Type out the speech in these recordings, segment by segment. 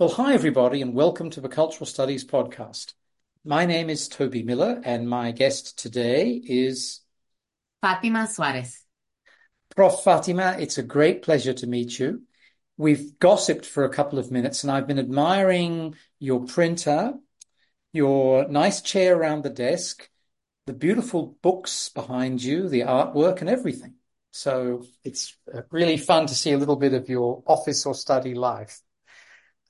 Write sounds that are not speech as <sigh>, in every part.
Well, hi, everybody, and welcome to the Cultural Studies Podcast. My name is Toby Miller, and my guest today is Fatima Suarez. Prof. Fatima. It's a great pleasure to meet you. We've gossiped for a couple of minutes, and I've been admiring your printer, your nice chair around the desk, the beautiful books behind you, the artwork, and everything. So it's really fun to see a little bit of your office or study life.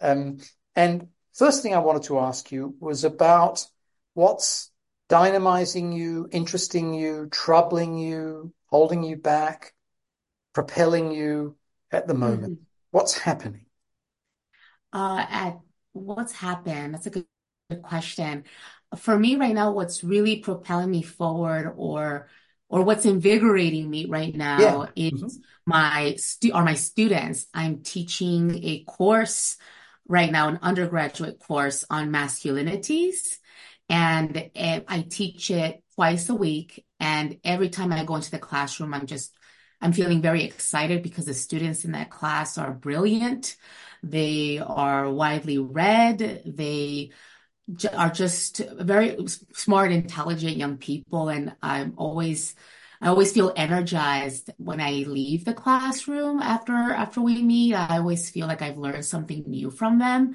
Um, and first thing I wanted to ask you was about what's dynamizing you, interesting you, troubling you, holding you back, propelling you at the moment. Mm-hmm. What's happening? Uh, at what's happened? That's a good, good question. For me right now, what's really propelling me forward or or what's invigorating me right now yeah. is mm-hmm. my stu- or my students. I'm teaching a course right now, an undergraduate course on masculinities. And I teach it twice a week. And every time I go into the classroom, I'm just, I'm feeling very excited because the students in that class are brilliant. They are widely read. They are just very smart, intelligent young people. And I'm always, I always feel energized when I leave the classroom after after we meet. I always feel like I've learned something new from them.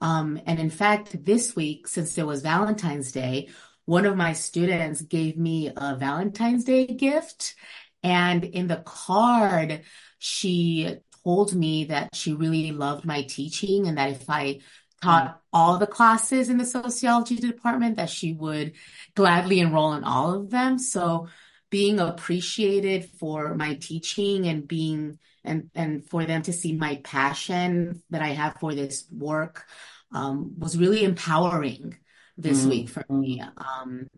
Um, and in fact, this week, since it was Valentine's Day, one of my students gave me a Valentine's Day gift. And in the card, she told me that she really loved my teaching and that if I taught all the classes in the sociology department, that she would gladly enroll in all of them. So being appreciated for my teaching and being and and for them to see my passion that I have for this work um, was really empowering this mm-hmm. week for me. Um,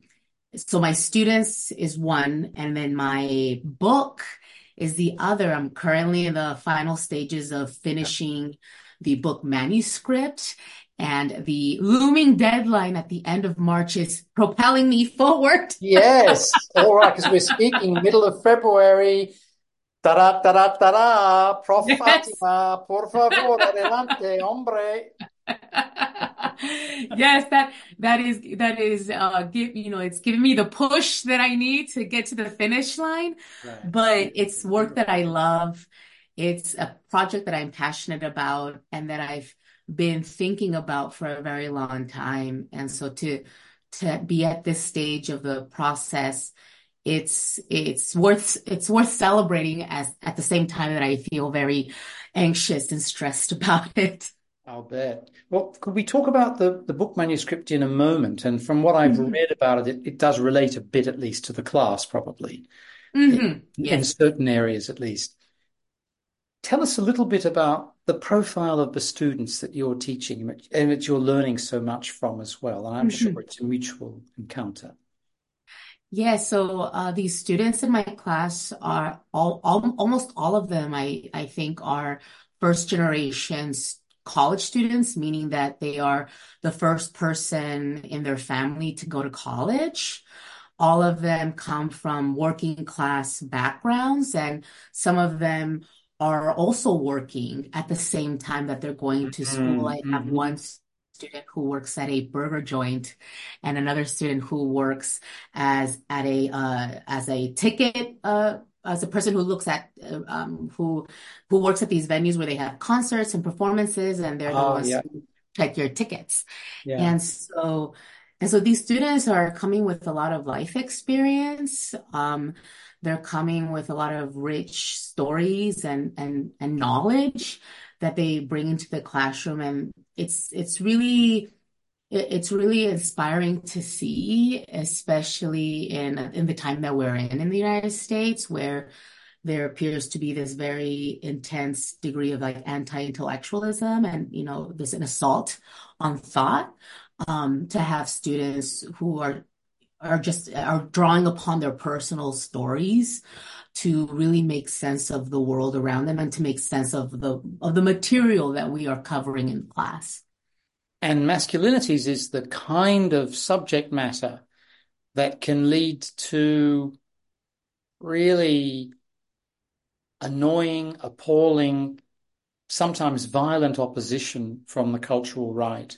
so my students is one, and then my book is the other. I'm currently in the final stages of finishing the book manuscript and the looming deadline at the end of March is propelling me forward. yes. <laughs> All right. Because we're speaking middle of February. Ta da, ta da, ta da. Prof. Yes. Fatima, por favor, adelante, hombre. yes, that that is that is uh give you know it's giving me the push that I need to get to the finish line. Right. But it's work that I love. It's a project that I'm passionate about and that I've been thinking about for a very long time. And so to to be at this stage of the process, it's it's worth it's worth celebrating as at the same time that I feel very anxious and stressed <laughs> about it. I'll bet. Well, could we talk about the, the book manuscript in a moment? And from what I've mm-hmm. read about it, it, it, does relate a bit, at least, to the class, probably, mm-hmm. in, yes. in certain areas, at least. Tell us a little bit about the profile of the students that you're teaching and that you're learning so much from as well. And I'm mm-hmm. sure it's a mutual encounter. Yeah, so uh, these students in my class are all, all, almost all of them, I, I think, are first generation college students, meaning that they are the first person in their family to go to college. All of them come from working class backgrounds, and some of them are also working at the same time that they're going to school. Mm-hmm. I have one student who works at a burger joint and another student who works as at a uh, as a ticket uh, as a person who looks at uh, um, who who works at these venues where they have concerts and performances and they're the oh, ones yeah. who check your tickets yeah. and so and so these students are coming with a lot of life experience um, they're coming with a lot of rich stories and and and knowledge that they bring into the classroom, and it's it's really it's really inspiring to see, especially in in the time that we're in in the United States, where there appears to be this very intense degree of like anti-intellectualism and you know this an assault on thought um, to have students who are are just are drawing upon their personal stories to really make sense of the world around them and to make sense of the of the material that we are covering in class. And masculinities is the kind of subject matter that can lead to really annoying, appalling sometimes violent opposition from the cultural right.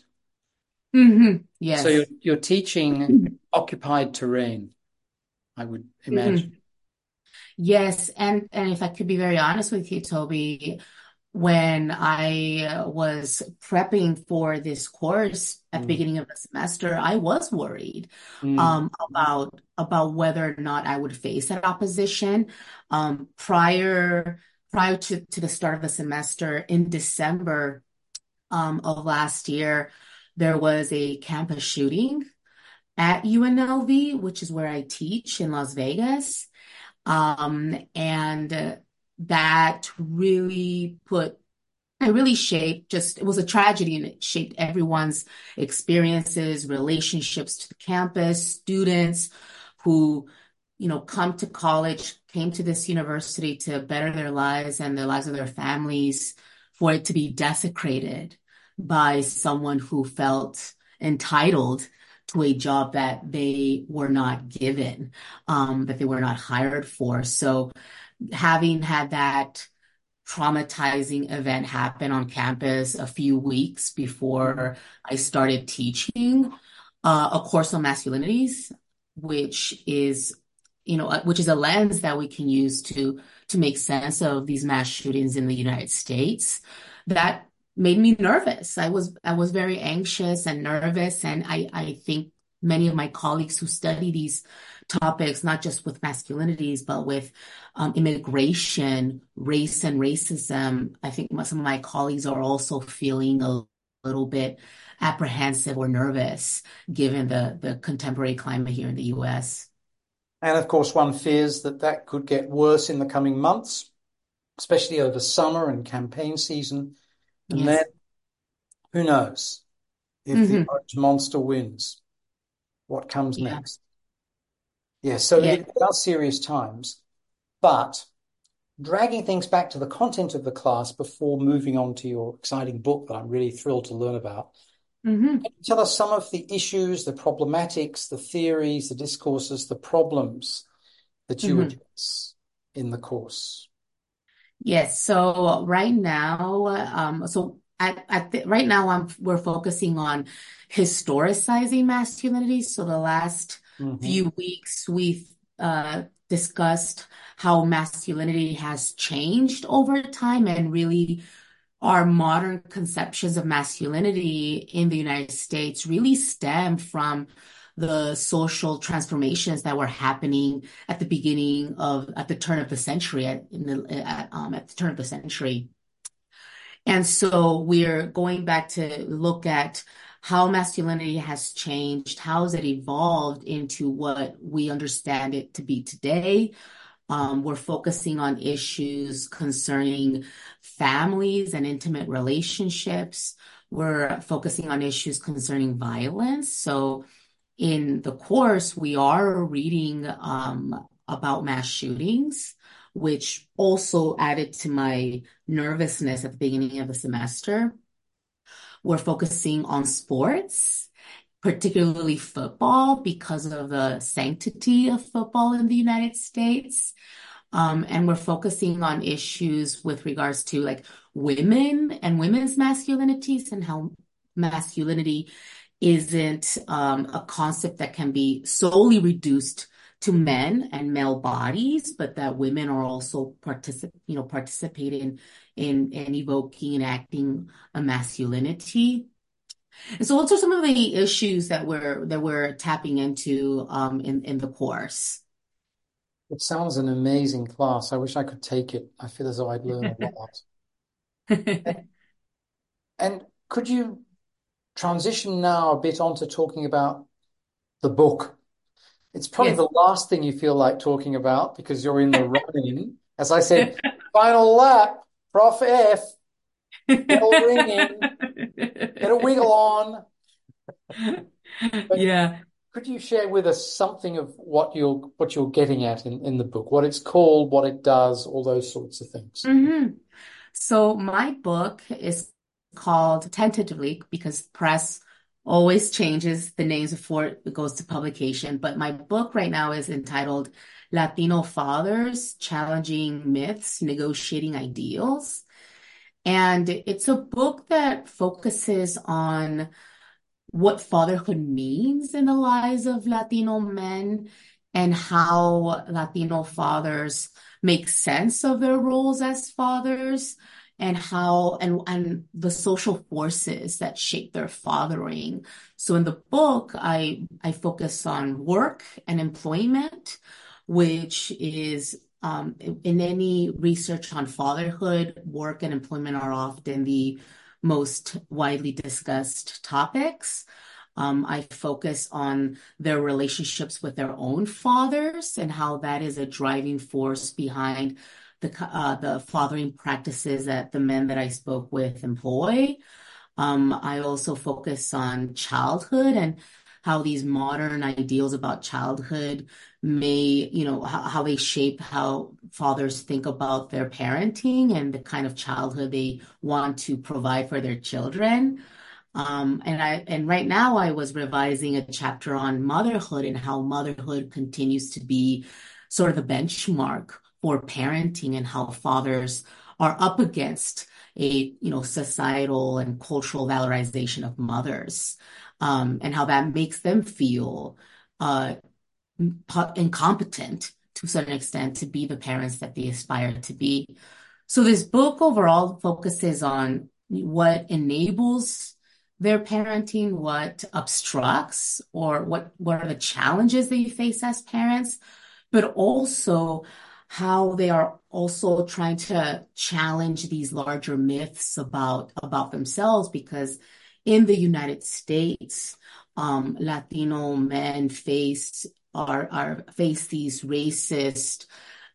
Hmm So Yes. you're you're teaching occupied terrain, I would Mhm. imagine. Yes, and and if I could be very honest with you, Toby, when I was prepping for this course at the Mm, beginning of the semester, I was worried mm, um, about about whether or not I would face that opposition. Um, prior prior to, to the start of the semester in December um, of last year, there was a campus shooting at UNLV, which is where I teach in Las Vegas. Um, and that really put, it really shaped just, it was a tragedy and it shaped everyone's experiences, relationships to the campus, students who, you know, come to college, came to this university to better their lives and the lives of their families, for it to be desecrated by someone who felt entitled to a job that they were not given um, that they were not hired for. So having had that traumatizing event happen on campus a few weeks before I started teaching uh, a course on masculinities, which is, you know, uh, which is a lens that we can use to to make sense of these mass shootings in the United States. That made me nervous. I was I was very anxious and nervous, and I I think many of my colleagues who study these topics, not just with masculinities, but with um, immigration, race, and racism, I think some of my colleagues are also feeling a little bit apprehensive or nervous given the the contemporary climate here in the US. And of course, one fears that that could get worse in the coming months, especially over summer and campaign season. And then who knows if the hmm orange monster wins, what comes Yeah. next? Yeah, so Yeah. it are serious times, but dragging things back to the content of the class before moving on to your exciting book that I'm really thrilled to learn about. hmm Can you tell us some of the issues, the problematics, the theories, the discourses, the problems that you hmm address in the course? Yes. So right now, um, so at, at the, right now, I'm we're focusing on historicizing masculinity. So the last hmm few weeks, we've uh, discussed how masculinity has changed over time and really our modern conceptions of masculinity in the United States really stem from the social transformations that were happening at the beginning of at the turn of the century at the at, um, at the turn of the century. And so we're going back to look at how masculinity has changed, how has it evolved into what we understand it to be today. Um, we're focusing on issues concerning families and intimate relationships. We're focusing on issues concerning violence. So in the course, we are reading um, about mass shootings, which also added to my nervousness at the beginning of the semester. We're focusing on sports, particularly football, because of the sanctity of football in the United States. Um, and we're focusing on issues with regards to like women and women's masculinities and how masculinity isn't um, a concept that can be solely reduced to men and male bodies, but that women are also particip you know, participating in in evoking and acting a masculinity. And so those are some of the issues that we're that we're tapping into um, in in the course. It sounds an amazing class. I wish I could take it. I feel as though I'd learn a lot. <laughs> And could you transition now a bit onto talking about the book? It's probably Yes. the last thing you feel like talking about because you're in the <laughs> running. As I said, final lap, Prof F, bell ringing, get a wiggle on. But Yeah. could you share with us something of what you're what you're getting at in, in the book, what it's called, what it does, all those sorts of things? hmm So my book is called tentatively because press always changes the names before it goes to publication. But my book right now is entitled Latino Fathers: Challenging Myths, Negotiating Ideals. And it's a book that focuses on what fatherhood means in the lives of Latino men and how Latino fathers make sense of their roles as fathers and how and and the social forces that shape their fathering. So in the book, I I focus on work and employment, which is um, in any research on fatherhood, work and employment are often the most widely discussed topics. Um, I focus on their relationships with their own fathers and how that is a driving force behind the uh, the fathering practices that the men that I spoke with employ. Um, I also focus on childhood and how these modern ideals about childhood may, you know, how, how they shape how fathers think about their parenting and the kind of childhood they want to provide for their children. Um, and I and right now I was revising a chapter on motherhood and how motherhood continues to be sort of the benchmark for parenting and how fathers are up against a you know societal and cultural valorization of mothers um, and how that makes them feel uh, incompetent to a certain extent to be the parents that they aspire to be. So this book overall focuses on what enables their parenting, what obstructs or what, what are the challenges they face as parents, but also how they are also trying to challenge these larger myths about about themselves because in the United States, um, Latino men face are are face these racist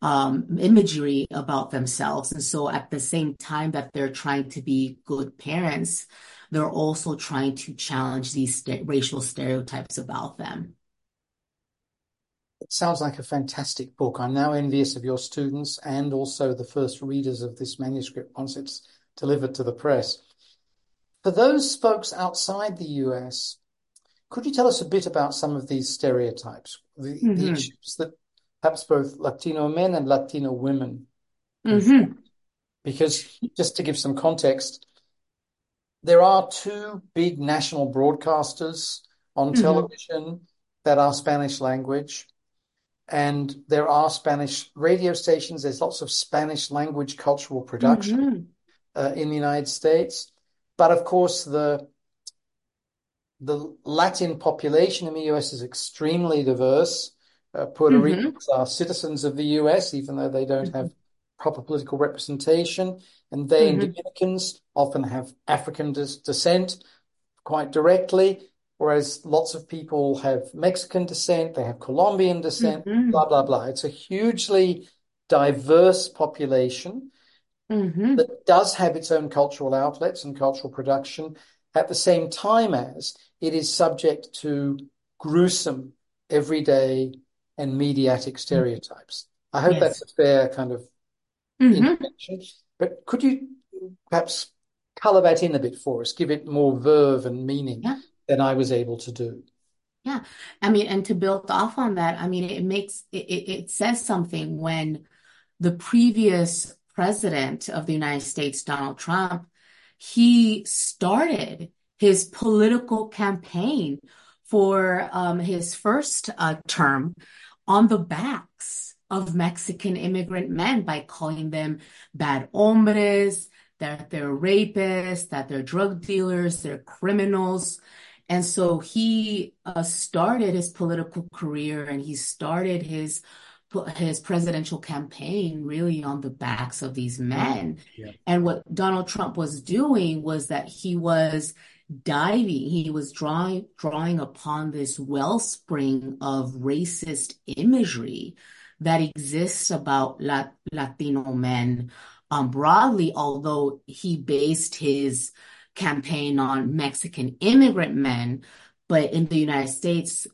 um, imagery about themselves, and so at the same time that they're trying to be good parents, they're also trying to challenge these st- racial stereotypes about them. It sounds like a fantastic book. I'm now envious of your students and also the first readers of this manuscript once it's delivered to the press. For those folks outside the US, could you tell us a bit about some of these stereotypes, the, mm-hmm. the issues that perhaps both Latino men and Latino women? Mm-hmm. Because just to give some context, there are two big national broadcasters on mm-hmm. television that are Spanish language. And there are Spanish radio stations. There's lots of Spanish language cultural production mm-hmm. uh, in the United States. But of course, the the Latin population in the US is extremely diverse. Uh, Puerto mm-hmm. Ricans are citizens of the US, even though they don't have proper political representation. And they mm-hmm. and Dominicans often have African des- descent quite directly, whereas lots of people have Mexican descent, they have Colombian descent, mm-hmm. blah, blah, blah. It's a hugely diverse population mm-hmm. that does have its own cultural outlets and cultural production at the same time as it is subject to gruesome everyday and mediatic stereotypes. I hope yes. that's a fair kind of mm-hmm. intervention. But could you perhaps color that in a bit for us, give it more verve and meaning yeah. Than I was able to do? Yeah. I mean, and to build off on that, I mean, it makes, it, it says something when the previous president of the United States, Donald Trump, he started his political campaign for um, his first uh, term on the backs of Mexican immigrant men by calling them bad hombres, that they're rapists, that they're drug dealers, they're criminals. And so he uh, started his political career and he started his his presidential campaign really on the backs of these men. Yeah. And what Donald Trump was doing was that he was diving, he was drawing drawing upon this wellspring of racist imagery that exists about Latino men um, broadly, although he based his campaign on Mexican immigrant men. But in the United States,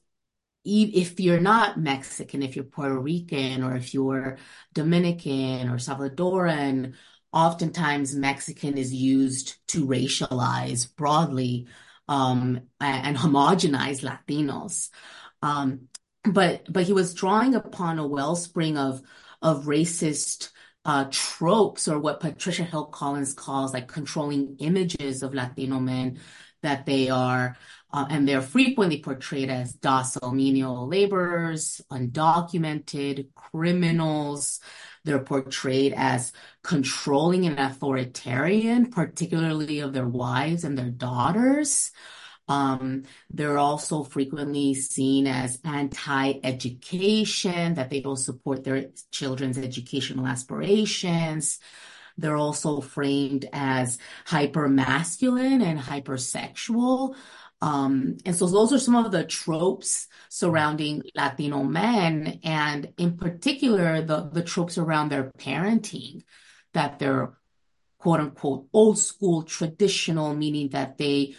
if you're not Mexican, if you're Puerto Rican or if you're Dominican or Salvadoran, oftentimes Mexican is used to racialize broadly um, and homogenize Latinos. Um, but but he was drawing upon a wellspring of of racist uh, tropes or what Patricia Hill Collins calls like controlling images of Latino men that they are, uh, and they're frequently portrayed as docile menial laborers, undocumented, criminals. They're portrayed as controlling and authoritarian, particularly of their wives and their daughters. Um, they're also frequently seen as anti-education, that they don't support their children's educational aspirations. They're also framed as hyper-masculine and hypersexual. Um, and so those are some of the tropes surrounding Latino men, and in particular, the, the tropes around their parenting, that they're quote unquote old school traditional, meaning that they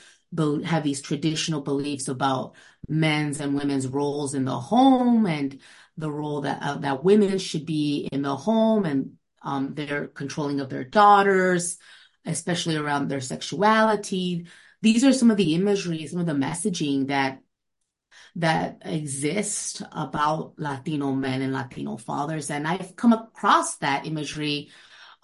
have these traditional beliefs about men's and women's roles in the home and the role that uh, that women should be in the home and um, their controlling of their daughters, especially around their sexuality. These are some of the imagery, some of the messaging that that exist about Latino men and Latino fathers, and I've come across that imagery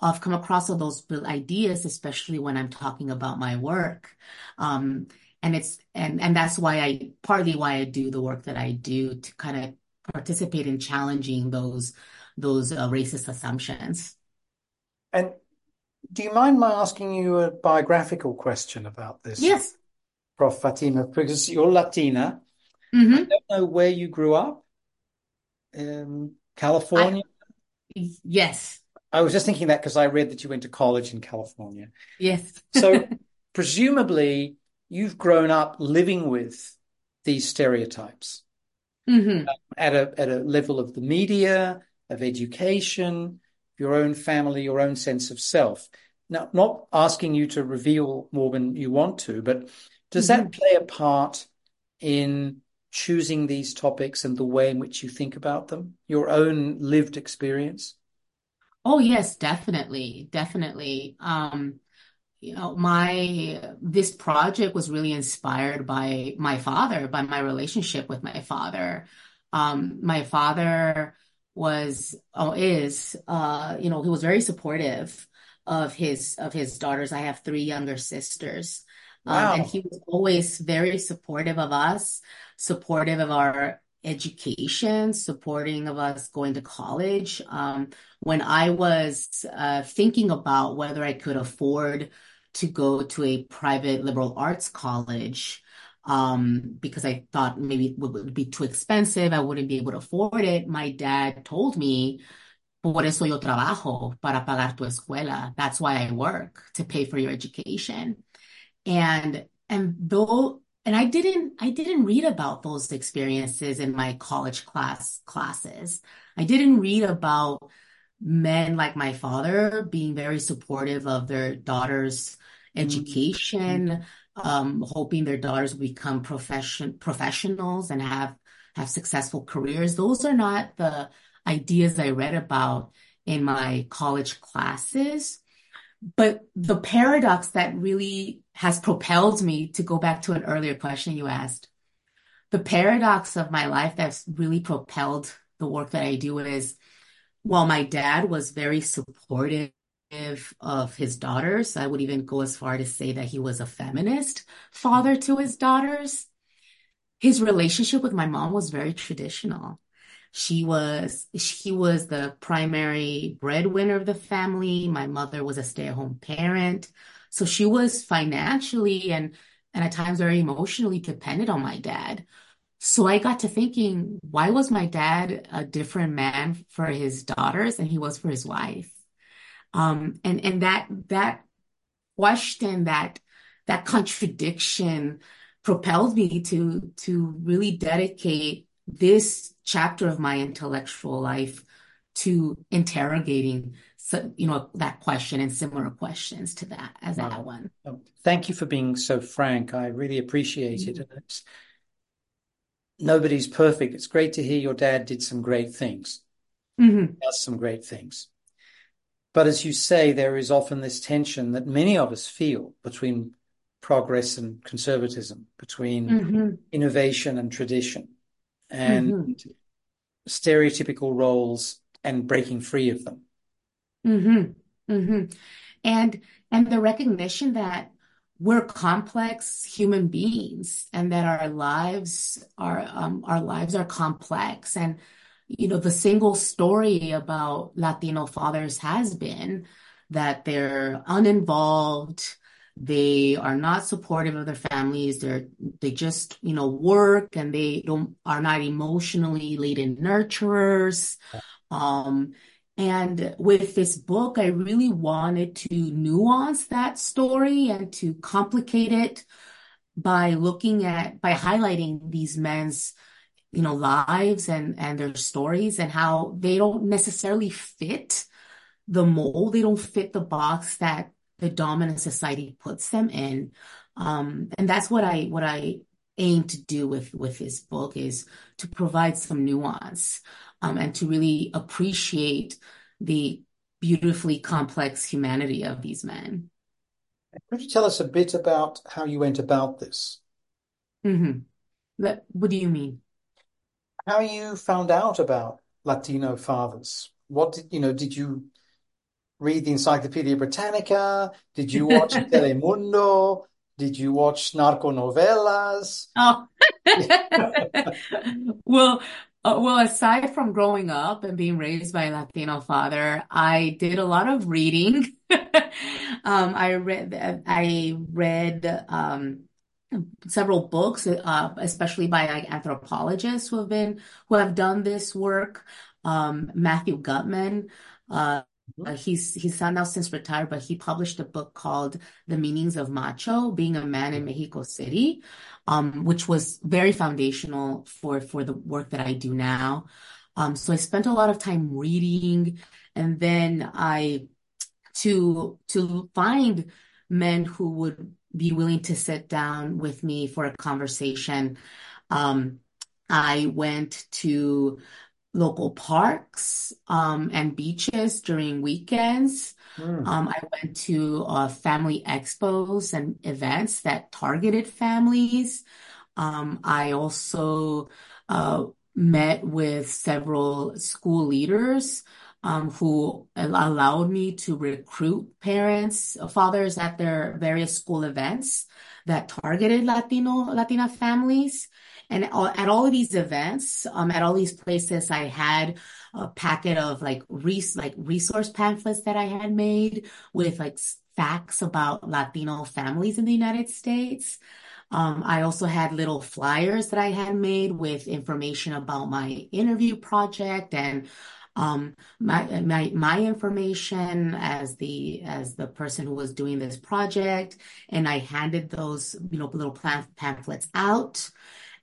I've come across all those ideas, especially when I'm talking about my work. Um, and it's and and that's why I partly why I do the work that I do to kind of participate in challenging those those uh, racist assumptions. And do you mind my asking you a biographical question about this? Yes. Prof. Fatima, because you're Latina. Mm-hmm. I don't know where you grew up. In California? I, yes. I was just thinking that because I read that you went to college in California. Yes. <laughs> so presumably you've grown up living with these stereotypes mm-hmm. at a at a level of the media, of education, your own family, your own sense of self. Now, not asking you to reveal more than you want to, but does mm-hmm. that play a part in choosing these topics and the way in which you think about them? Your own lived experience? Oh yes, definitely, definitely. Um, you know, my this project was really inspired by my father, by my relationship with my father. Um, my father was oh is uh, you know, he was very supportive of his of his daughters. I have three younger sisters. Wow. Um, and he was always very supportive of us, supportive of our education, supporting of us going to college. Um, when I was uh, thinking about whether I could afford to go to a private liberal arts college, um, because I thought maybe it would be too expensive, I wouldn't be able to afford it, my dad told me, por eso yo trabajo, para pagar tu escuela. That's why I work, to pay for your education. And and though and I didn't I didn't read about those experiences in my college class classes. I didn't read about men like my father being very supportive of their daughters' mm-hmm. education, um, hoping their daughters become profession professionals and have have successful careers. Those are not the ideas I read about in my college classes. But the paradox that really has propelled me to go back to an earlier question you asked, the paradox of my life that's really propelled the work that I do is while my dad was very supportive of his daughters, I would even go as far to say that he was a feminist father to his daughters. His relationship with my mom was very traditional. She was she was the primary breadwinner of the family. My mother was a stay-at-home parent. So she was financially and and at times very emotionally dependent on my dad. So I got to thinking, why was my dad a different man for his daughters than he was for his wife? Um, and and that that question, that that contradiction propelled me to to really dedicate this chapter of my intellectual life to interrogating so, you know that question and similar questions to that as wow. that one thank you for being so frank i really appreciate mm-hmm. it it's, nobody's perfect it's great to hear your dad did some great things mm-hmm. does some great things but as you say there is often this tension that many of us feel between progress and conservatism between mm-hmm. innovation and tradition and mm-hmm. stereotypical roles and breaking free of them. Mm-hmm. Mm-hmm. And and the recognition that we're complex human beings and that our lives are um, our lives are complex and you know the single story about Latino fathers has been that they're uninvolved they are not supportive of their families they're they just you know work and they don't are not emotionally laden nurturers um and with this book, I really wanted to nuance that story and to complicate it by looking at, by highlighting these men's, you know, lives and, and their stories and how they don't necessarily fit the mold. They don't fit the box that the dominant society puts them in. Um, and that's what I, what I aim to do with, with this book is to provide some nuance um, and to really appreciate the beautifully complex humanity of these men. Could you tell us a bit about how you went about this? Mm-hmm. What, what do you mean? How you found out about Latino fathers? What did you know? Did you read the Encyclopedia Britannica? Did you watch <laughs> Telemundo? Did you watch narco novelas? Oh, <laughs> well, uh, well, aside from growing up and being raised by a Latino father, I did a lot of reading. <laughs> um, I read, I read, um, several books, uh, especially by like anthropologists who have been, who have done this work. Um, Matthew Gutmann, uh, uh, he's he's now since retired, but he published a book called The Meanings of Macho, Being a Man in Mexico City, um, which was very foundational for for the work that I do now. Um, so I spent a lot of time reading, and then I to to find men who would be willing to sit down with me for a conversation. Um, I went to local parks um, and beaches during weekends. Mm. Um, I went to uh, family expos and events that targeted families. Um, I also uh, met with several school leaders um, who allowed me to recruit parents, fathers at their various school events that targeted Latino Latina families. And at all of these events, um, at all these places, I had a packet of like res- like resource pamphlets that I had made with like facts about Latino families in the United States. Um, I also had little flyers that I had made with information about my interview project and um, my my my information as the as the person who was doing this project, and I handed those you know little pamphlets out.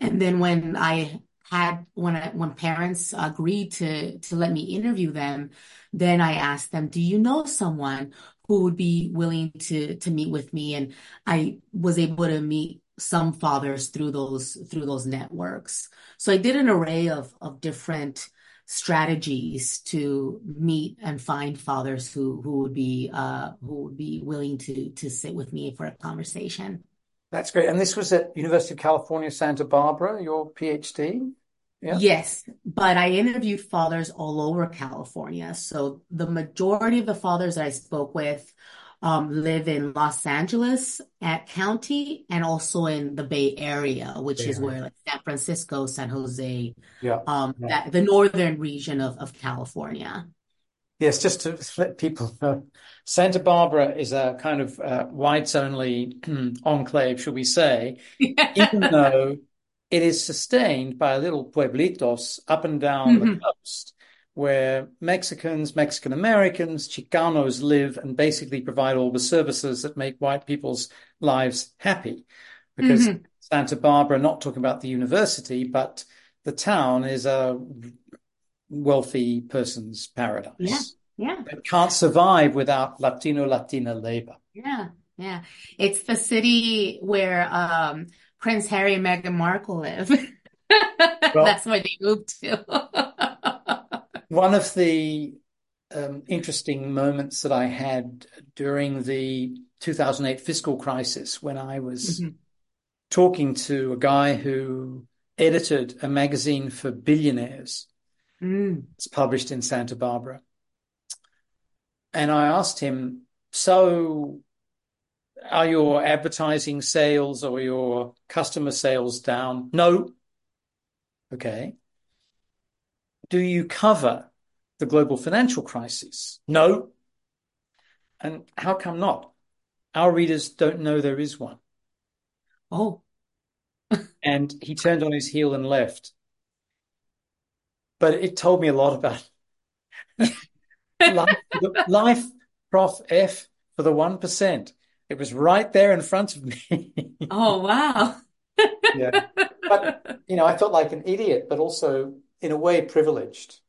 And then when I had when I, when parents agreed to to let me interview them, then I asked them, "Do you know someone who would be willing to to meet with me?" And I was able to meet some fathers through those through those networks. So I did an array of of different strategies to meet and find fathers who who would be uh, who would be willing to to sit with me for a conversation. That's great. And this was at University of California, Santa Barbara, your PhD? Yeah. Yes, but I interviewed fathers all over California. So the majority of the fathers I spoke with um, live in Los Angeles at county and also in the Bay Area, which is where like San Francisco, San Jose, yeah, um, yeah. That, the northern region of, of California. Yes, just to let people know, Santa Barbara is a kind of uh, whites only <clears throat> enclave, shall we say, <laughs> even though it is sustained by little pueblitos up and down mm-hmm. the coast where Mexicans, Mexican Americans, Chicanos live and basically provide all the services that make white people's lives happy. Because mm-hmm. Santa Barbara, not talking about the university, but the town is a wealthy person's paradise. Yeah. Yeah. It can't survive without Latino Latina labor. Yeah. Yeah. It's the city where um, Prince Harry and Meghan Markle live. <laughs> well, That's where they moved to. <laughs> one of the um, interesting moments that I had during the 2008 fiscal crisis when I was mm-hmm. talking to a guy who edited a magazine for billionaires Mm. It's published in Santa Barbara. and I asked him, so are your advertising sales or your customer sales down? No. Okay. Do you cover the global financial crisis? No. And how come not? Our readers don't know there is one. Oh. <laughs> and he turned on his heel and left. But it told me a lot about <laughs> life, life, Prof F for the 1%. It was right there in front of me. <laughs> oh, wow. yeah. But, you know, I felt like an idiot, but also in a way privileged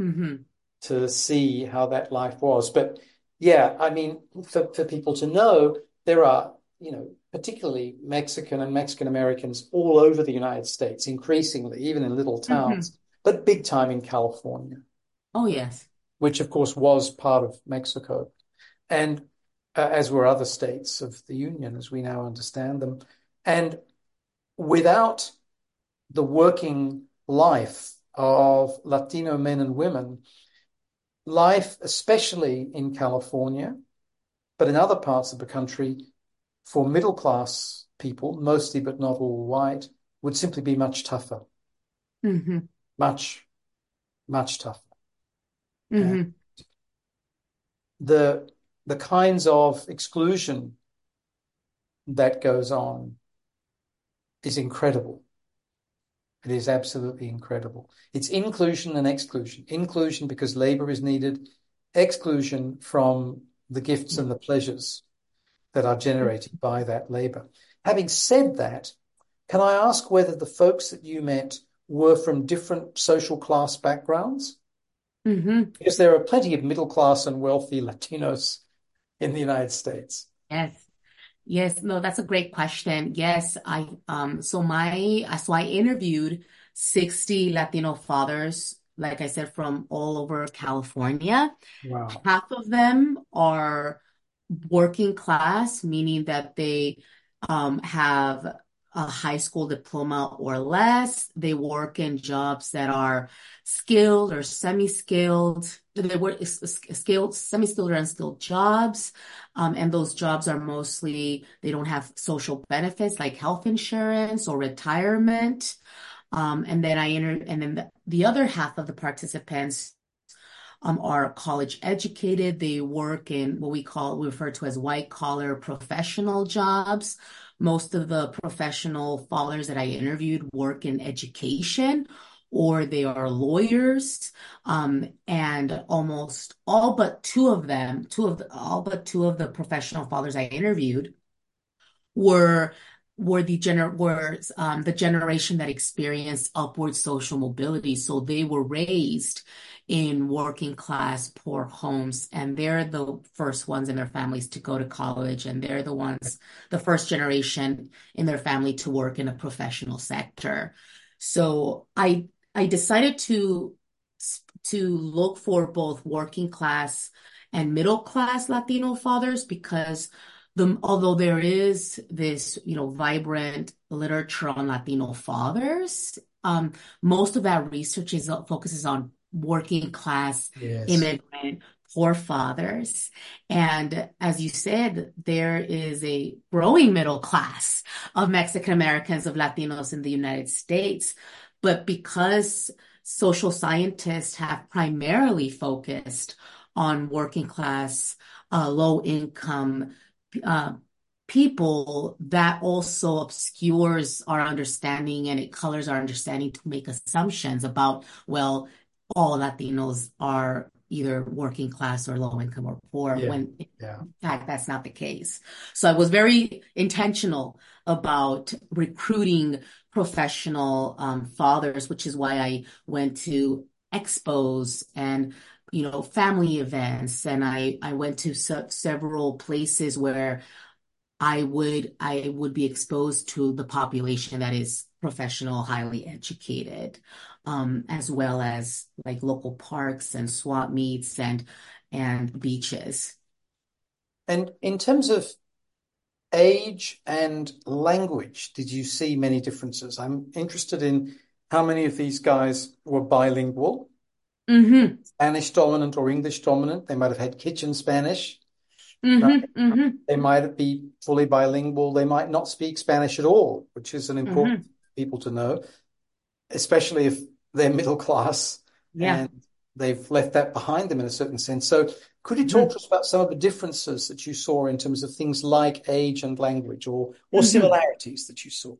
mm-hmm. to see how that life was. But yeah, I mean, for, for people to know, there are, you know, particularly Mexican and Mexican Americans all over the United States, increasingly, even in little towns, mm-hmm. But big time in California. Oh, yes. Which, of course, was part of Mexico. And uh, as were other states of the Union, as we now understand them. And without the working life of Latino men and women, life, especially in California, but in other parts of the country, for middle class people, mostly but not all white, would simply be much tougher. Mm-hmm. Much, much tougher. Mm-hmm. The the kinds of exclusion that goes on is incredible. It is absolutely incredible. It's inclusion and exclusion. Inclusion because labor is needed, exclusion from the gifts and the pleasures that are generated by that labor. Having said that, can I ask whether the folks that you met were from different social class backgrounds? Mm-hmm. Because there are plenty of middle class and wealthy Latinos in the United States. Yes. Yes, no, that's a great question. Yes, I um so my so I interviewed 60 Latino fathers, like I said, from all over California. Wow. Half of them are working class, meaning that they um have a high school diploma or less. They work in jobs that are skilled or semi-skilled. They work skilled, semi-skilled or unskilled jobs. Um, and those jobs are mostly, they don't have social benefits like health insurance or retirement. Um, and then I enter, and then the, the other half of the participants um, are college educated. They work in what we call, we refer to as white collar professional jobs. Most of the professional fathers that I interviewed work in education or they are lawyers. Um, and almost all but two of them, two of the, all but two of the professional fathers I interviewed were were the gener were um, the generation that experienced upward social mobility. So they were raised in working class poor homes and they're the first ones in their families to go to college and they're the ones the first generation in their family to work in a professional sector so i i decided to to look for both working class and middle class latino fathers because the, although there is this, you know, vibrant literature on Latino fathers, um, most of that research is focuses on working class yes. immigrant fathers. And as you said, there is a growing middle class of Mexican Americans, of Latinos in the United States. But because social scientists have primarily focused on working class, uh, low income uh, people, that also obscures our understanding and it colors our understanding to make assumptions about, well, all Latinos are either working class or low income or poor yeah. when yeah. in fact that's not the case. So I was very intentional about recruiting professional um, fathers, which is why I went to expos and you know family events and I I went to se- several places where I would I would be exposed to the population that is professional, highly educated, um, as well as like local parks and swap meets and and beaches. And in terms of age and language, did you see many differences? I'm interested in how many of these guys were bilingual Mm-hmm. Spanish dominant or English dominant. They might have had kitchen Spanish. Mm-hmm. Mm-hmm. They might be fully bilingual. They might not speak Spanish at all, which is an important Mm-hmm. people to know, especially if they're middle class Yeah. and they've left that behind them in a certain sense. So could you talk Mm-hmm. to us about some of the differences that you saw in terms of things like age and language or or Mm-hmm. similarities that you saw?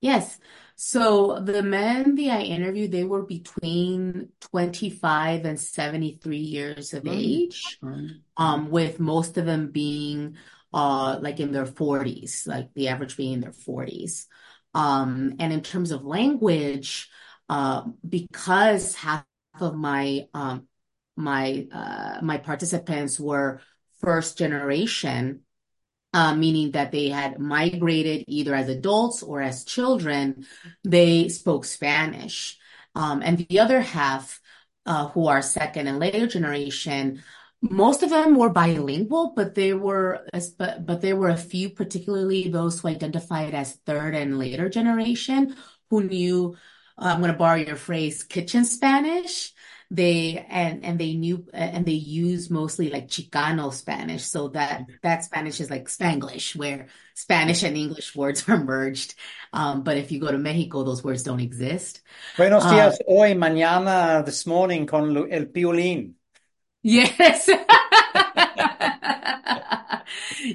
Yes. So the men that I interviewed, they were between 25 and 73 years of Mm, age, um, with most of them being uh like in their 40s, like the average being in their 40s. Um, and in terms of language, uh, because half of my um my uh my participants were first generation uh, meaning that they had migrated either as adults or as children, they spoke Spanish. Um, and the other half, uh, who are second and later generation, most of them were bilingual, but there were, but, but there were a few, particularly those who identified as third and later generation, who knew, uh, I'm going to borrow your phrase, kitchen Spanish they and and they knew and they use mostly like Chicano Spanish, so that that Spanish is like Spanglish, where Spanish and English words <laughs> are merged. Um, but if you go to Mexico, those words don't exist. Buenos Uh, días, hoy, mañana, this morning con el piolín. yes. <laughs> <laughs>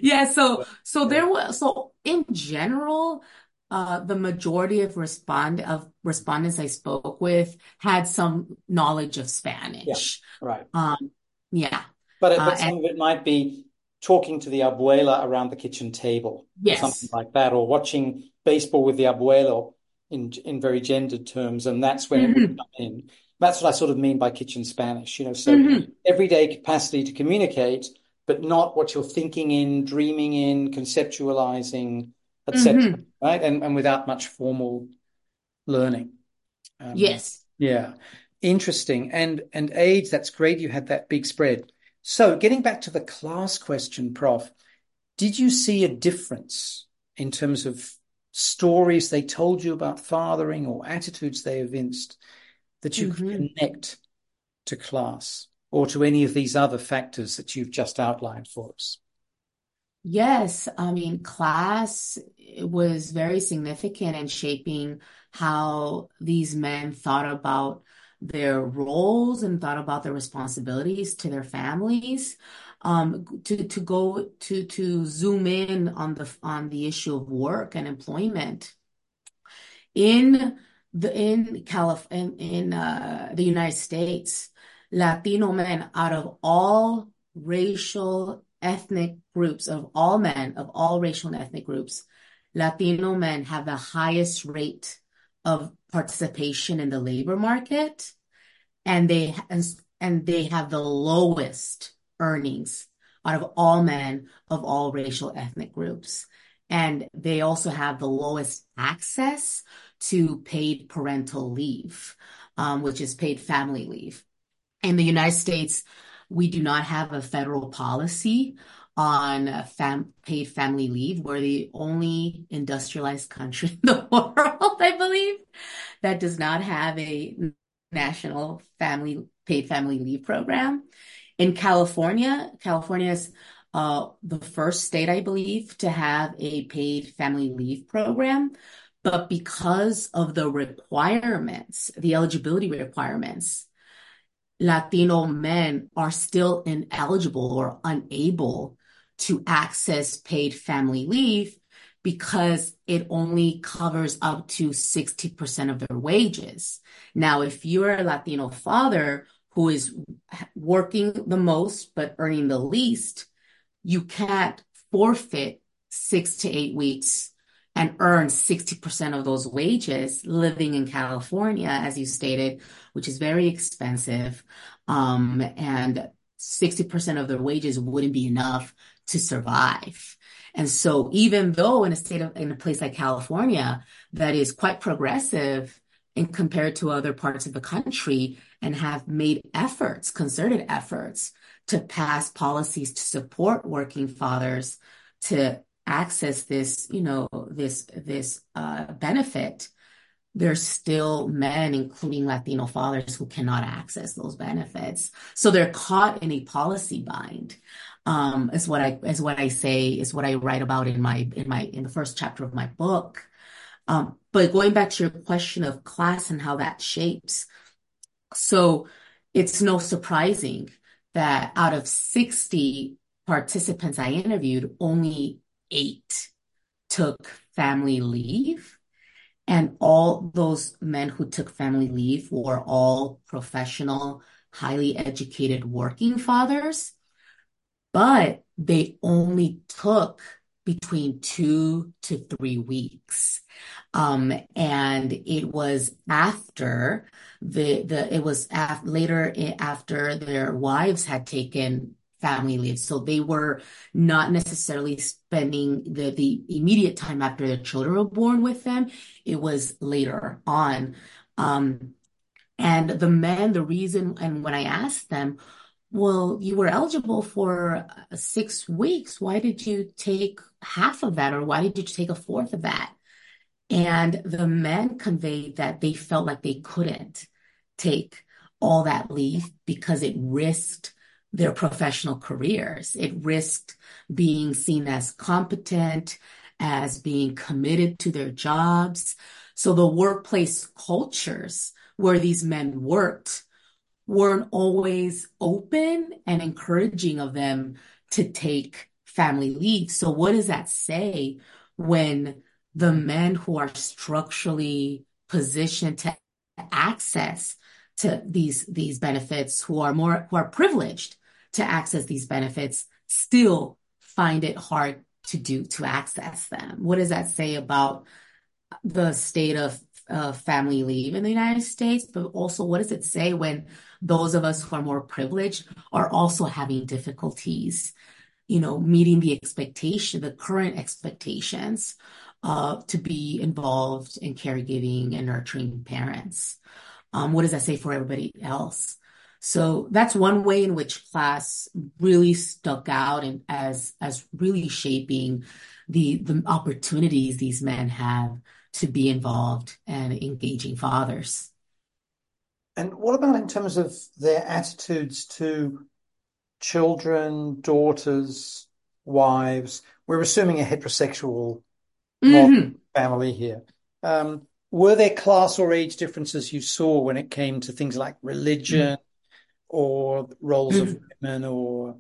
Yeah, so so there was so in general, uh, the majority of respond of respondents I spoke with had some knowledge of Yeah, Spanish. right. Um, yeah. But it, Uh, but and some of it might be talking to the abuela around the kitchen table or something like that, or watching baseball with the abuelo in in very gendered terms, and that's when it would hmm come in. That's what I sort of mean by kitchen Spanish, you know. So hmm everyday capacity to communicate, but not what you're thinking in, dreaming in, conceptualizing, etc. hmm Right? And and without much formal learning. Um, Yes. yeah, interesting. And and age, that's great. You had that big spread. So getting back to the class question, Prof, did you see a difference in terms of stories they told you about fathering or attitudes they evinced that you could hmm connect to class or to any of these other factors that you've just outlined for us? Yes, I mean, class was very significant in shaping how these men thought about their roles and thought about their responsibilities to their families. Um, to to go to to zoom in on the on the issue of work and employment in the in Calif in in uh, the United States, Latino men out of all racial ethnic groups of all men of all racial and ethnic groups, Latino men have the highest rate of participation in the labor market, and they and, they have the lowest earnings out of all men of all racial ethnic groups. And they also have the lowest access to paid parental leave, um, which is paid family leave. In the United States, we do not have a federal policy on fam paid family leave. We're the only industrialized country in the <laughs> world, I believe, that does not have a national family paid family leave program. In California, California is uh, the first state, I believe, to have a paid family leave program. But because of the requirements, the eligibility requirements, Latino men are still ineligible or unable to access paid family leave because it only covers up to 60% of their wages. Now, if you're a Latino father who is working the most but earning the least, you can't forfeit six to eight weeks and earn 60% of those wages living in California, as you stated, which is very expensive. Um, and 60% of their wages wouldn't be enough to survive. And so even though in a state of, in a place like California that is quite progressive and compared to other parts of the country and have made efforts, concerted efforts to pass policies to support working fathers to access this, you know, this, this, uh, benefit, there's still men, including Latino fathers, who cannot access those benefits. So they're caught in a policy bind. Um, is what I is what I say is what I write about in my in my in the first chapter of my book. Um, but going back to your question of class and how that shapes, so it's no surprising that out of 60 participants I interviewed, only eight took family leave. And all those men who took family leave were all professional, highly educated working fathers, but they only took between two to three weeks. Um, and it was after the, the, it was af- later after their wives had taken family leave. So they were not necessarily spending the, the immediate time after their children were born with them. It was later on. Um, and the men, the reason, and when I asked them, well, you were eligible for uh, six weeks. Why did you take half of that? Or why did you take a fourth of that? And the men conveyed that they felt like they couldn't take all that leave because it risked their professional careers. It risked being seen as competent, as being committed to their jobs. So the workplace cultures where these men worked weren't always open and encouraging of them to take family leave. So what does that say when the men who are structurally positioned to access to these these benefits who are more who are privileged to access these benefits still find it hard to do to access them what does that say about the state of uh, family leave in the United States, but also what does it say when those of us who are more privileged are also having difficulties, you know, meeting the expectation, the current expectations uh, to be involved in caregiving and nurturing parents. Um, what does that say for everybody else? So that's one way in which class really stuck out and as as really shaping the the opportunities these men have to be involved and engaging fathers. And what about in terms of their attitudes to children, daughters, wives? We're assuming a heterosexual mm-hmm. family here. Um, were there class or age differences you saw when it came to things like religion. Or roles mm-hmm. of women or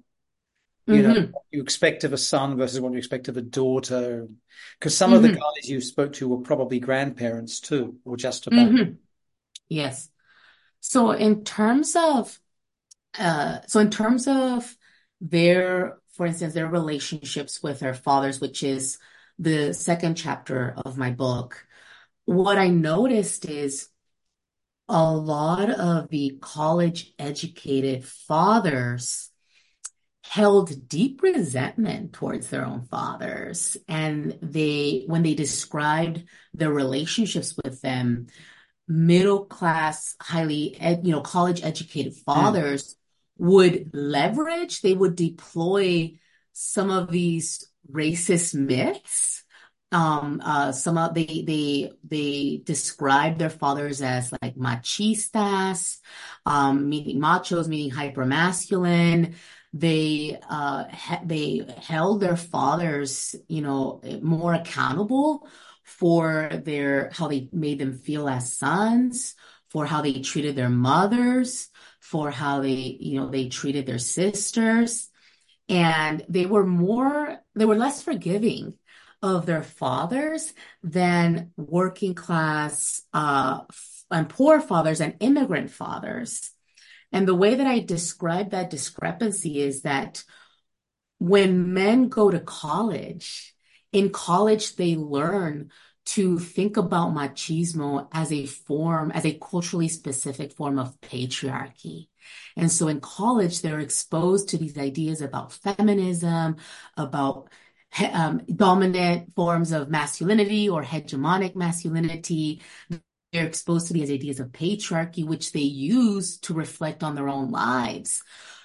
you mm-hmm. know what you expect of a son versus what you expect of a daughter because some mm-hmm. of the mm-hmm. guys you spoke to were probably grandparents too or just about mm-hmm. yes so in terms of uh so in terms of their for instance their relationships with their fathers which is the second chapter of my book what i noticed is a lot of the college educated fathers held deep resentment towards their own fathers. And they, when they described their relationships with them, middle class, highly, ed, you know, college educated hmm. fathers mm. would leverage, they would deploy some of these racist myths. Um, uh, some of they they they describe their fathers as like machistas, um, meaning machos, meaning hyper masculine they uh, they held their fathers, you know, more accountable for their how they made them feel as sons, for how they treated their mothers, for how they, you know, they treated their sisters, and they were more, they were less forgiving of their fathers than working class uh, and poor fathers and immigrant fathers. And the way that I describe that discrepancy is that when men go to college, in college, they learn to think about machismo as a form, as a culturally specific form of patriarchy. And so in college, they're exposed to these ideas about feminism, about um, dominant forms of masculinity or hegemonic masculinity they're exposed to these ideas of patriarchy, which they use to reflect on their own lives.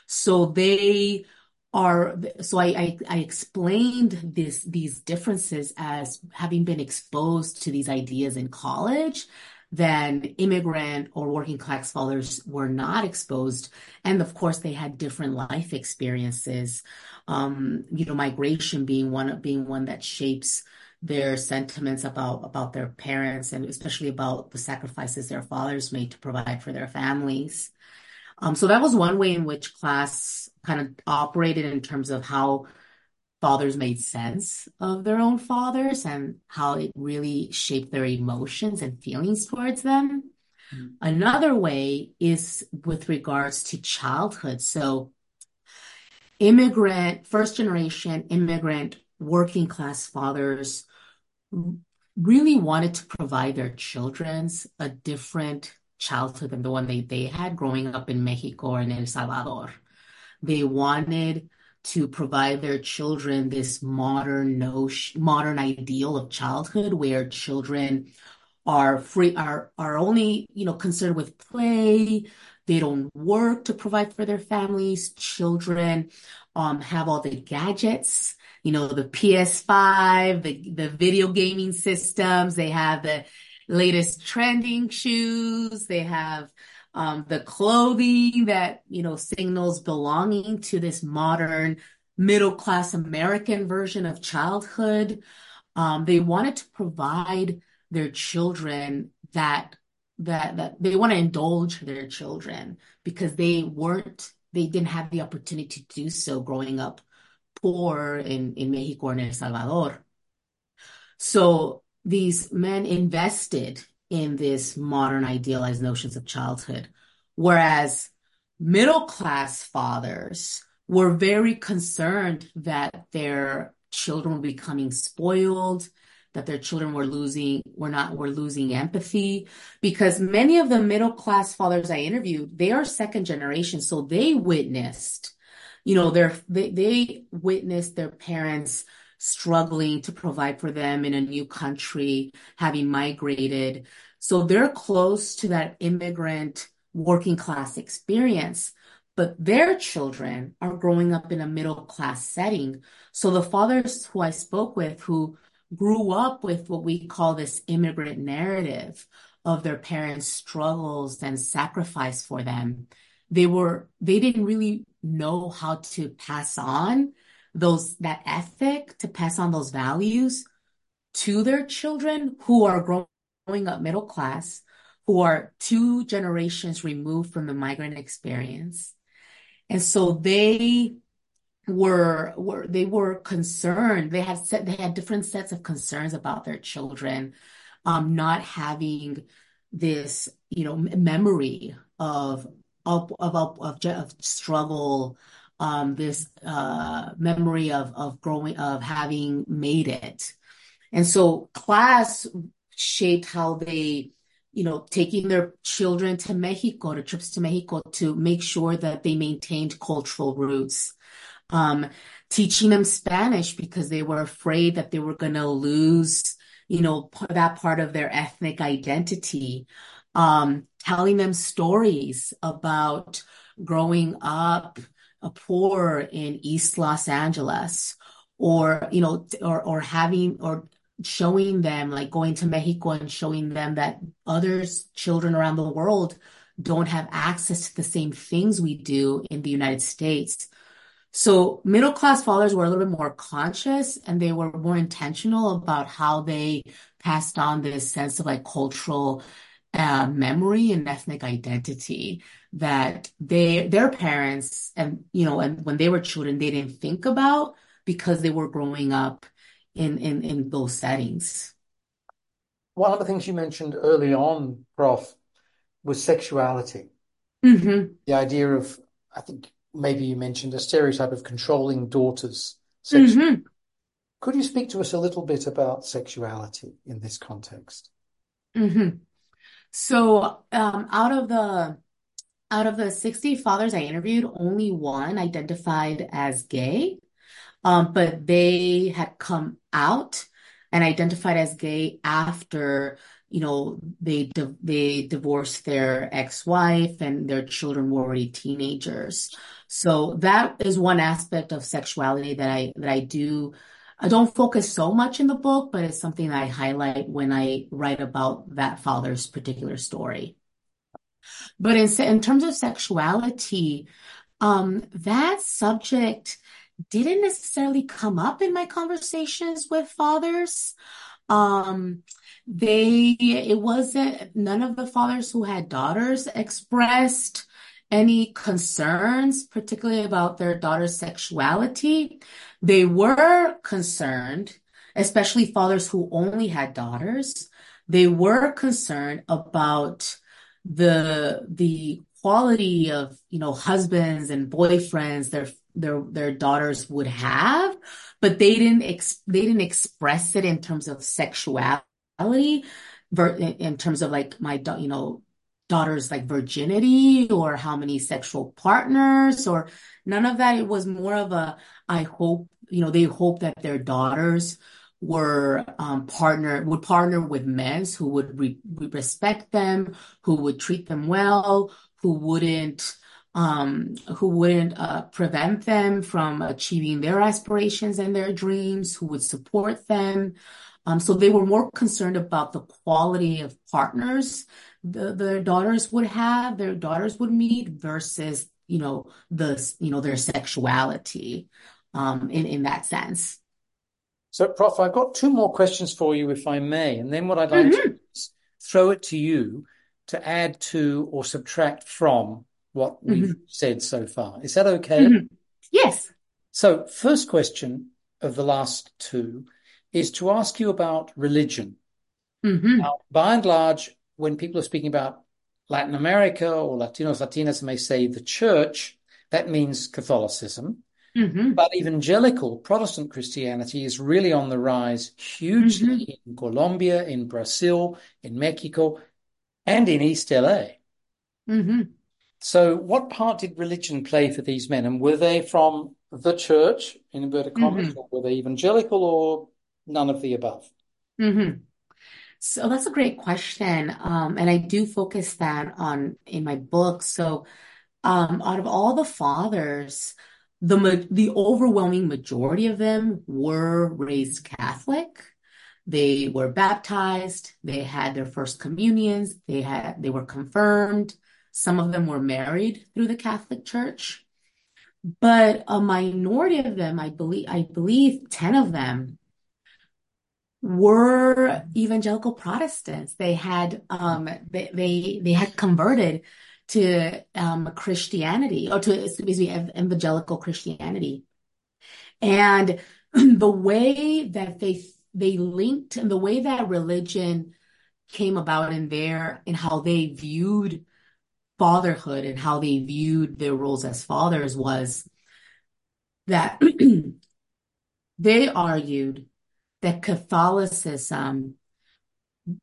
So they are, so I, I, I explained this, these differences as having been exposed to these ideas in college than immigrant or working class fathers were not exposed. And of course, they had different life experiences. Um, you know, migration being one being one that shapes their sentiments about about their parents and especially about the sacrifices their fathers made to provide for their families. Um, so that was one way in which class kind of operated in terms of how fathers made sense of their own fathers and how it really shaped their emotions and feelings towards them. Mm. Another way is with regards to childhood. So immigrant, first generation immigrant working class fathers really wanted to provide their children's a different childhood than the one they, they had growing up in Mexico and El Salvador. They wanted to provide their children this modern notion, modern ideal of childhood where children are free, are, are only, you know, concerned with play. They don't work to provide for their families. Children, um, have all the gadgets, you know, the PS5, the, the video gaming systems. They have the latest trending shoes. They have, um, the clothing that, you know, signals belonging to this modern middle class American version of childhood. Um, they wanted to provide their children that, that, that they want to indulge their children because they weren't, they didn't have the opportunity to do so growing up poor in, in Mexico and El Salvador. So these men invested in this modern idealized notions of childhood. Whereas middle class fathers were very concerned that their children were becoming spoiled, that their children were losing, were not, were losing empathy because many of the middle class fathers I interviewed, they are second generation. So they witnessed, you know, their, they, they witnessed their parents struggling to provide for them in a new country, having migrated. So they're close to that immigrant working class experience, but their children are growing up in a middle class setting. So the fathers who I spoke with who grew up with what we call this immigrant narrative of their parents' struggles and sacrifice for them, they were, they didn't really know how to pass on those, that ethic, to pass on those values to their children who are growing up middle class who are two generations removed from the migrant experience. And so they were, were they were concerned. They had set, they had different sets of concerns about their children, um, not having this, you know, memory of, of, of, of, of struggle, um, this, uh, memory of, of growing, of having made it. And so class shaped how they, you know, taking their children to Mexico, to trips to Mexico to make sure that they maintained cultural roots. Um, teaching them Spanish because they were afraid that they were going to lose, you know, that part of their ethnic identity. Um, telling them stories about growing up poor in East Los Angeles or, you know, or, or having, or showing them, like going to Mexico and showing them that others, children around the world don't have access to the same things we do in the United States. So middle class fathers were a little bit more conscious and they were more intentional about how they passed on this sense of like cultural uh, memory and ethnic identity that they their parents and you know and when they were children they didn't think about because they were growing up in, in, in those settings. One of the things you mentioned early on, Prof, was sexuality. Mm-hmm. The idea of, I think maybe you mentioned a stereotype of controlling daughters. Mm-hmm. Could you speak to us a little bit about sexuality in this context? Mm-hmm. So, um, out of the out of the 60 fathers I interviewed, only one identified as gay. Um, but they had come out and identified as gay after, you know, they they divorced their ex-wife and their children were already teenagers. So that is one aspect of sexuality that I that I do I don't focus so much in the book, but it's something I highlight when I write about that father's particular story. But in, in terms of sexuality, um, that subject didn't necessarily come up in my conversations with fathers. Um, they, it wasn't, none of the fathers who had daughters expressed any concerns, particularly about their daughter's sexuality. They were concerned, especially fathers who only had daughters. They were concerned about the, the quality of, you know, husbands and boyfriends their, their, their daughters would have, but they didn't, ex- they didn't express it in terms of sexuality, in terms of like my, you know, daughter's like virginity or how many sexual partners or none of that. It was more of a, I hope, you know, they hope that their daughters were um, partner would partner with men who would re- respect them, who would treat them well, who wouldn't um, who wouldn't uh, prevent them from achieving their aspirations and their dreams, who would support them. Um, so they were more concerned about the quality of partners the, their daughters would have, their daughters would meet versus, you know, the, you know, their sexuality, um, in, in that sense. So, Prof, I've got two more questions for you, if I may. And then what I'd like mm-hmm. to do is throw it to you to add to or subtract from what we've mm-hmm. said so far. Is that okay? Mm-hmm. Yes. So, first question of the last two is to ask you about religion. Mm-hmm. Now, by and large, when people are speaking about Latin America or Latinos, Latinas, may say the church, that means Catholicism. Mm-hmm. But evangelical Protestant Christianity is really on the rise hugely mm-hmm. in Colombia, in Brazil, in Mexico, and in East LA. Mm-hmm. So, what part did religion play for these men? And were they from the church, in inverted commas, mm-hmm. or were they evangelical or none of the above? Mm-hmm. So that's a great question. Um, and I do focus that on in my book. So, um, out of all the fathers, the the overwhelming majority of them were raised Catholic. They were baptized. They had their first communions. They had they were confirmed. Some of them were married through the Catholic Church, but a minority of them, I believe, I believe ten of them were evangelical Protestants. They had um, they, they they had converted to um, Christianity or to excuse me evangelical Christianity, and <clears throat> the way that they they linked and the way that religion came about in there and how they viewed fatherhood and how they viewed their roles as fathers was that <clears throat> they argued that Catholicism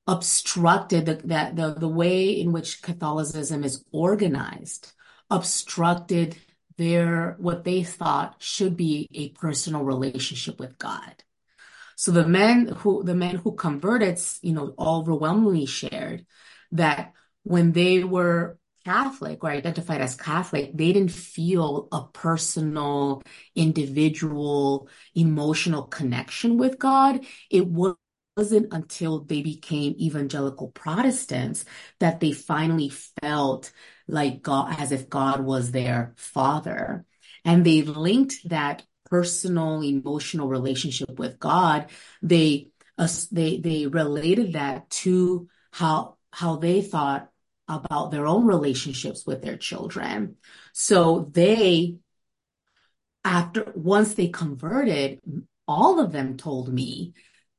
obstructed the, the, the way in which Catholicism is organized, obstructed their what they thought should be a personal relationship with God. So the men who the men who converted, you know, overwhelmingly shared that when they were Catholic or identified as Catholic, they didn't feel a personal, individual, emotional connection with God. It wasn't until they became evangelical Protestants that they finally felt like God, as if God was their father. And they linked that personal, emotional relationship with God. They, uh, they, they related that to how, how they thought about their own relationships with their children. So they, after, once they converted, all of them told me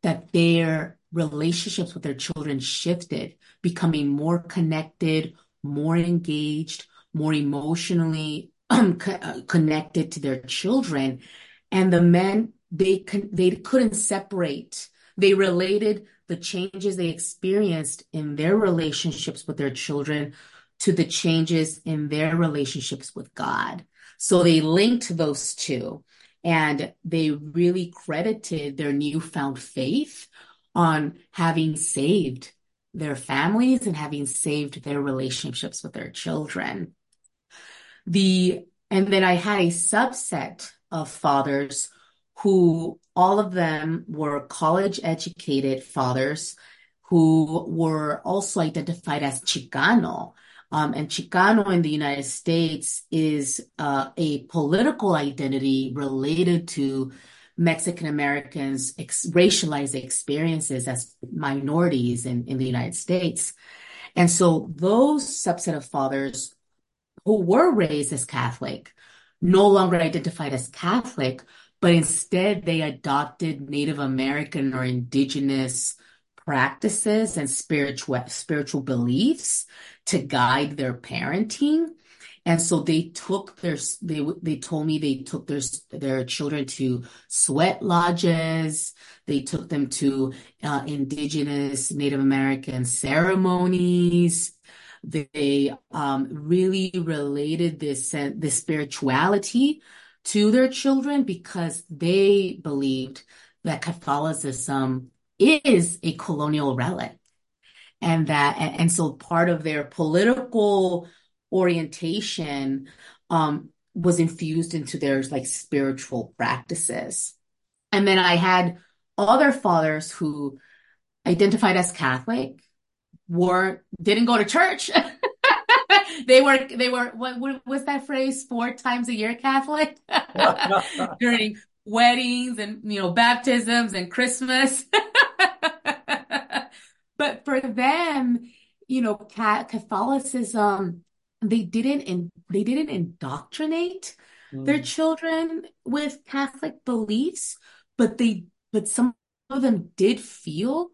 that their relationships with their children shifted, becoming more connected, more engaged, more emotionally um, uh, connected to their children. And the men, they, they couldn't separate. They related the changes they experienced in their relationships with their children to the changes in their relationships with God. So they linked those two and they really credited their newfound faith on having saved their families and having saved their relationships with their children. The, and then I had a subset of fathers who all of them were college educated fathers who were also identified as Chicano. Um, and Chicano in the United States is uh, a political identity related to Mexican Americans' ex- racialized experiences as minorities in, in the United States. And so those subset of fathers who were raised as Catholic no longer identified as Catholic, but instead they adopted Native American or indigenous practices and spiritual spiritual beliefs to guide their parenting. And so they took their they they told me they took their their children to sweat lodges. They took them to uh, indigenous Native American ceremonies. They um, really related this this spirituality to their children because they believed that Catholicism is a colonial relic. And that and so part of their political orientation um, was infused into their like spiritual practices. And then i had other fathers who identified as catholic weren't didn't go to church. <laughs> They were they were what, what was that phrase? Four times a year catholic? <laughs> During weddings and you know baptisms and christmas <laughs> <laughs> but for them, you know, Catholicism, they didn't in, they didn't indoctrinate mm. their children with Catholic beliefs, but they but some of them did feel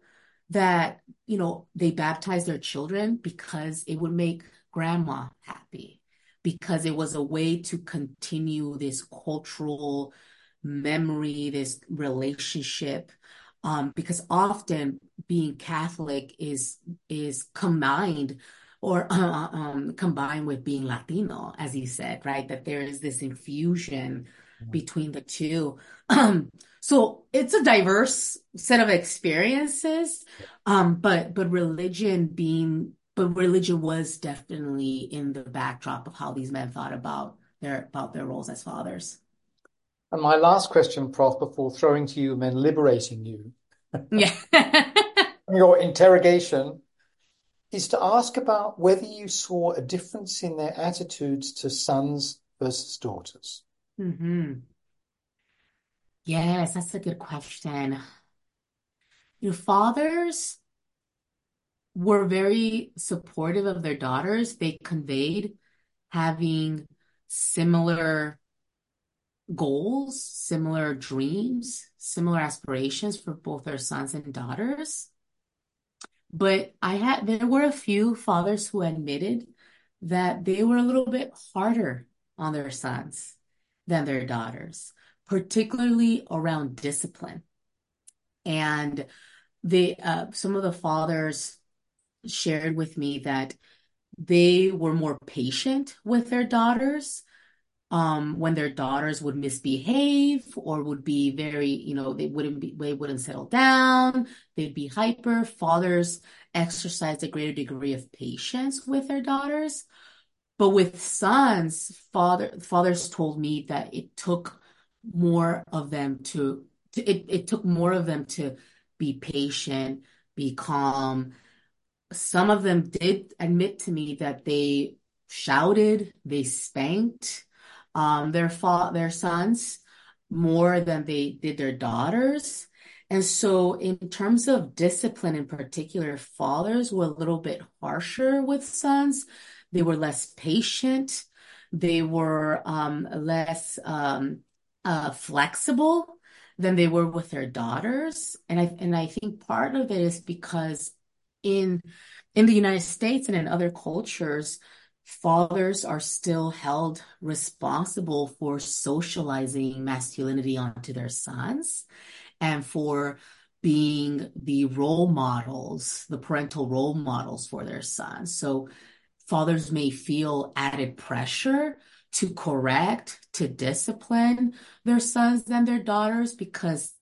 that you know they baptized their children because it would make grandma happy because it was a way to continue this cultural memory this relationship um, because often being Catholic is is combined or uh, <laughs> um, combined with being Latino, as you said, right? That there is this infusion between the two. Um, so it's a diverse set of experiences, um, but but religion being but religion was definitely in the backdrop of how these men thought about their about their roles as fathers. And my last question, Prof, before throwing to you and then liberating you. Yeah. <laughs> your interrogation is to ask about whether you saw a difference in their attitudes to sons versus daughters. Mm-hmm. Yes, that's a good question. Your fathers were very supportive of their daughters. They conveyed having similar goals, similar dreams, similar aspirations for both their sons and daughters. But I had, there were a few fathers who admitted that they were a little bit harder on their sons than their daughters, particularly around discipline. And they, uh, some of the fathers shared with me that they were more patient with their daughters um, when their daughters would misbehave or would be very, you know, they wouldn't be, they wouldn't settle down, they'd be hyper. Fathers exercised a greater degree of patience with their daughters. But with sons, father fathers told me that it took more of them to, to it, it took more of them to be patient, be calm. Some of them did admit to me that they shouted, they spanked, um, their fa- their sons more than they did their daughters. And so, in terms of discipline in particular, fathers were a little bit harsher with sons. They were less patient. They were um, less um, uh, flexible than they were with their daughters. And I and I think part of it is because in in the United States and in other cultures, fathers are still held responsible for socializing masculinity onto their sons and for being the role models, the parental role models for their sons. So fathers may feel added pressure to correct, to discipline their sons and their daughters because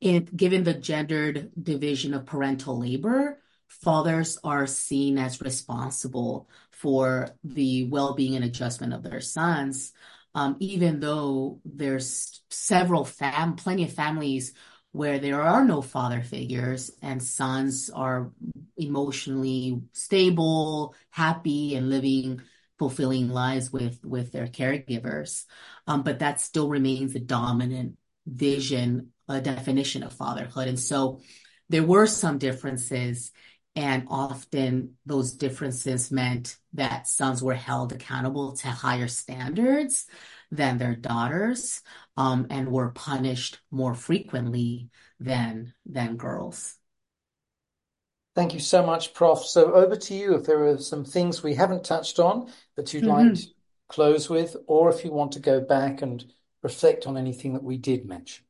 in given the gendered division of parental labor, fathers are seen as responsible for the well-being and adjustment of their sons um, even though there's several fam plenty of families where there are no father figures and sons are emotionally stable, happy, and living fulfilling lives with with their caregivers. Um, but that still remains the dominant vision, a definition of fatherhood. And so there were some differences, and often those differences meant that sons were held accountable to higher standards than their daughters, um, and were punished more frequently than than girls. Thank you so much, Prof. So over to you if there are some things we haven't touched on that you'd like to close with, or if you want to go back and reflect on anything that we did mention.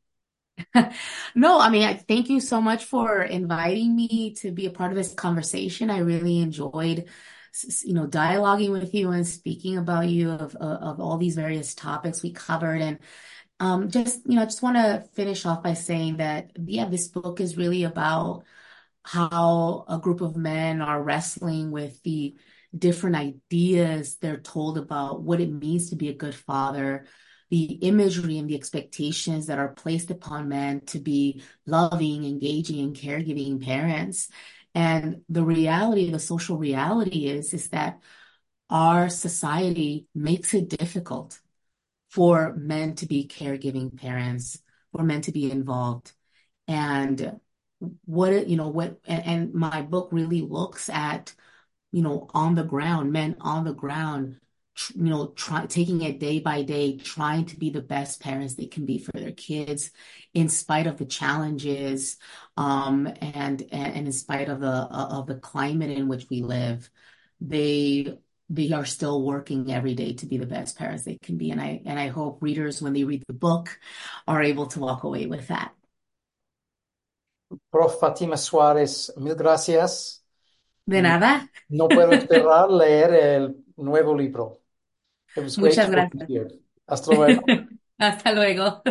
<laughs> No, I mean, I thank you so much for inviting me to be a part of this conversation. I really enjoyed, you know, dialoguing with you and speaking about you of of all these various topics we covered. And um, just, you know, I just want to finish off by saying that, yeah, this book is really about how a group of men are wrestling with the different ideas they're told about what it means to be a good father, the imagery and the expectations that are placed upon men to be loving, engaging, and caregiving parents. And the reality, the social reality is, is that our society makes it difficult for men to be caregiving parents, for men to be involved. And what, you know, what, and, and my book really looks at, you know, on the ground, men on the ground, you know, try, taking it day by day, trying to be the best parents they can be for their kids, in spite of the challenges, um, and, and in spite of the of the climate in which we live, they they are still working every day to be the best parents they can be. And I and I hope readers, when they read the book, are able to walk away with that. Prof. Fátima Suárez, mil gracias. De nada. No puedo <laughs> esperar leer el nuevo libro. It was great Muchas talking to gracias. you. Hasta luego. <laughs> Hasta luego.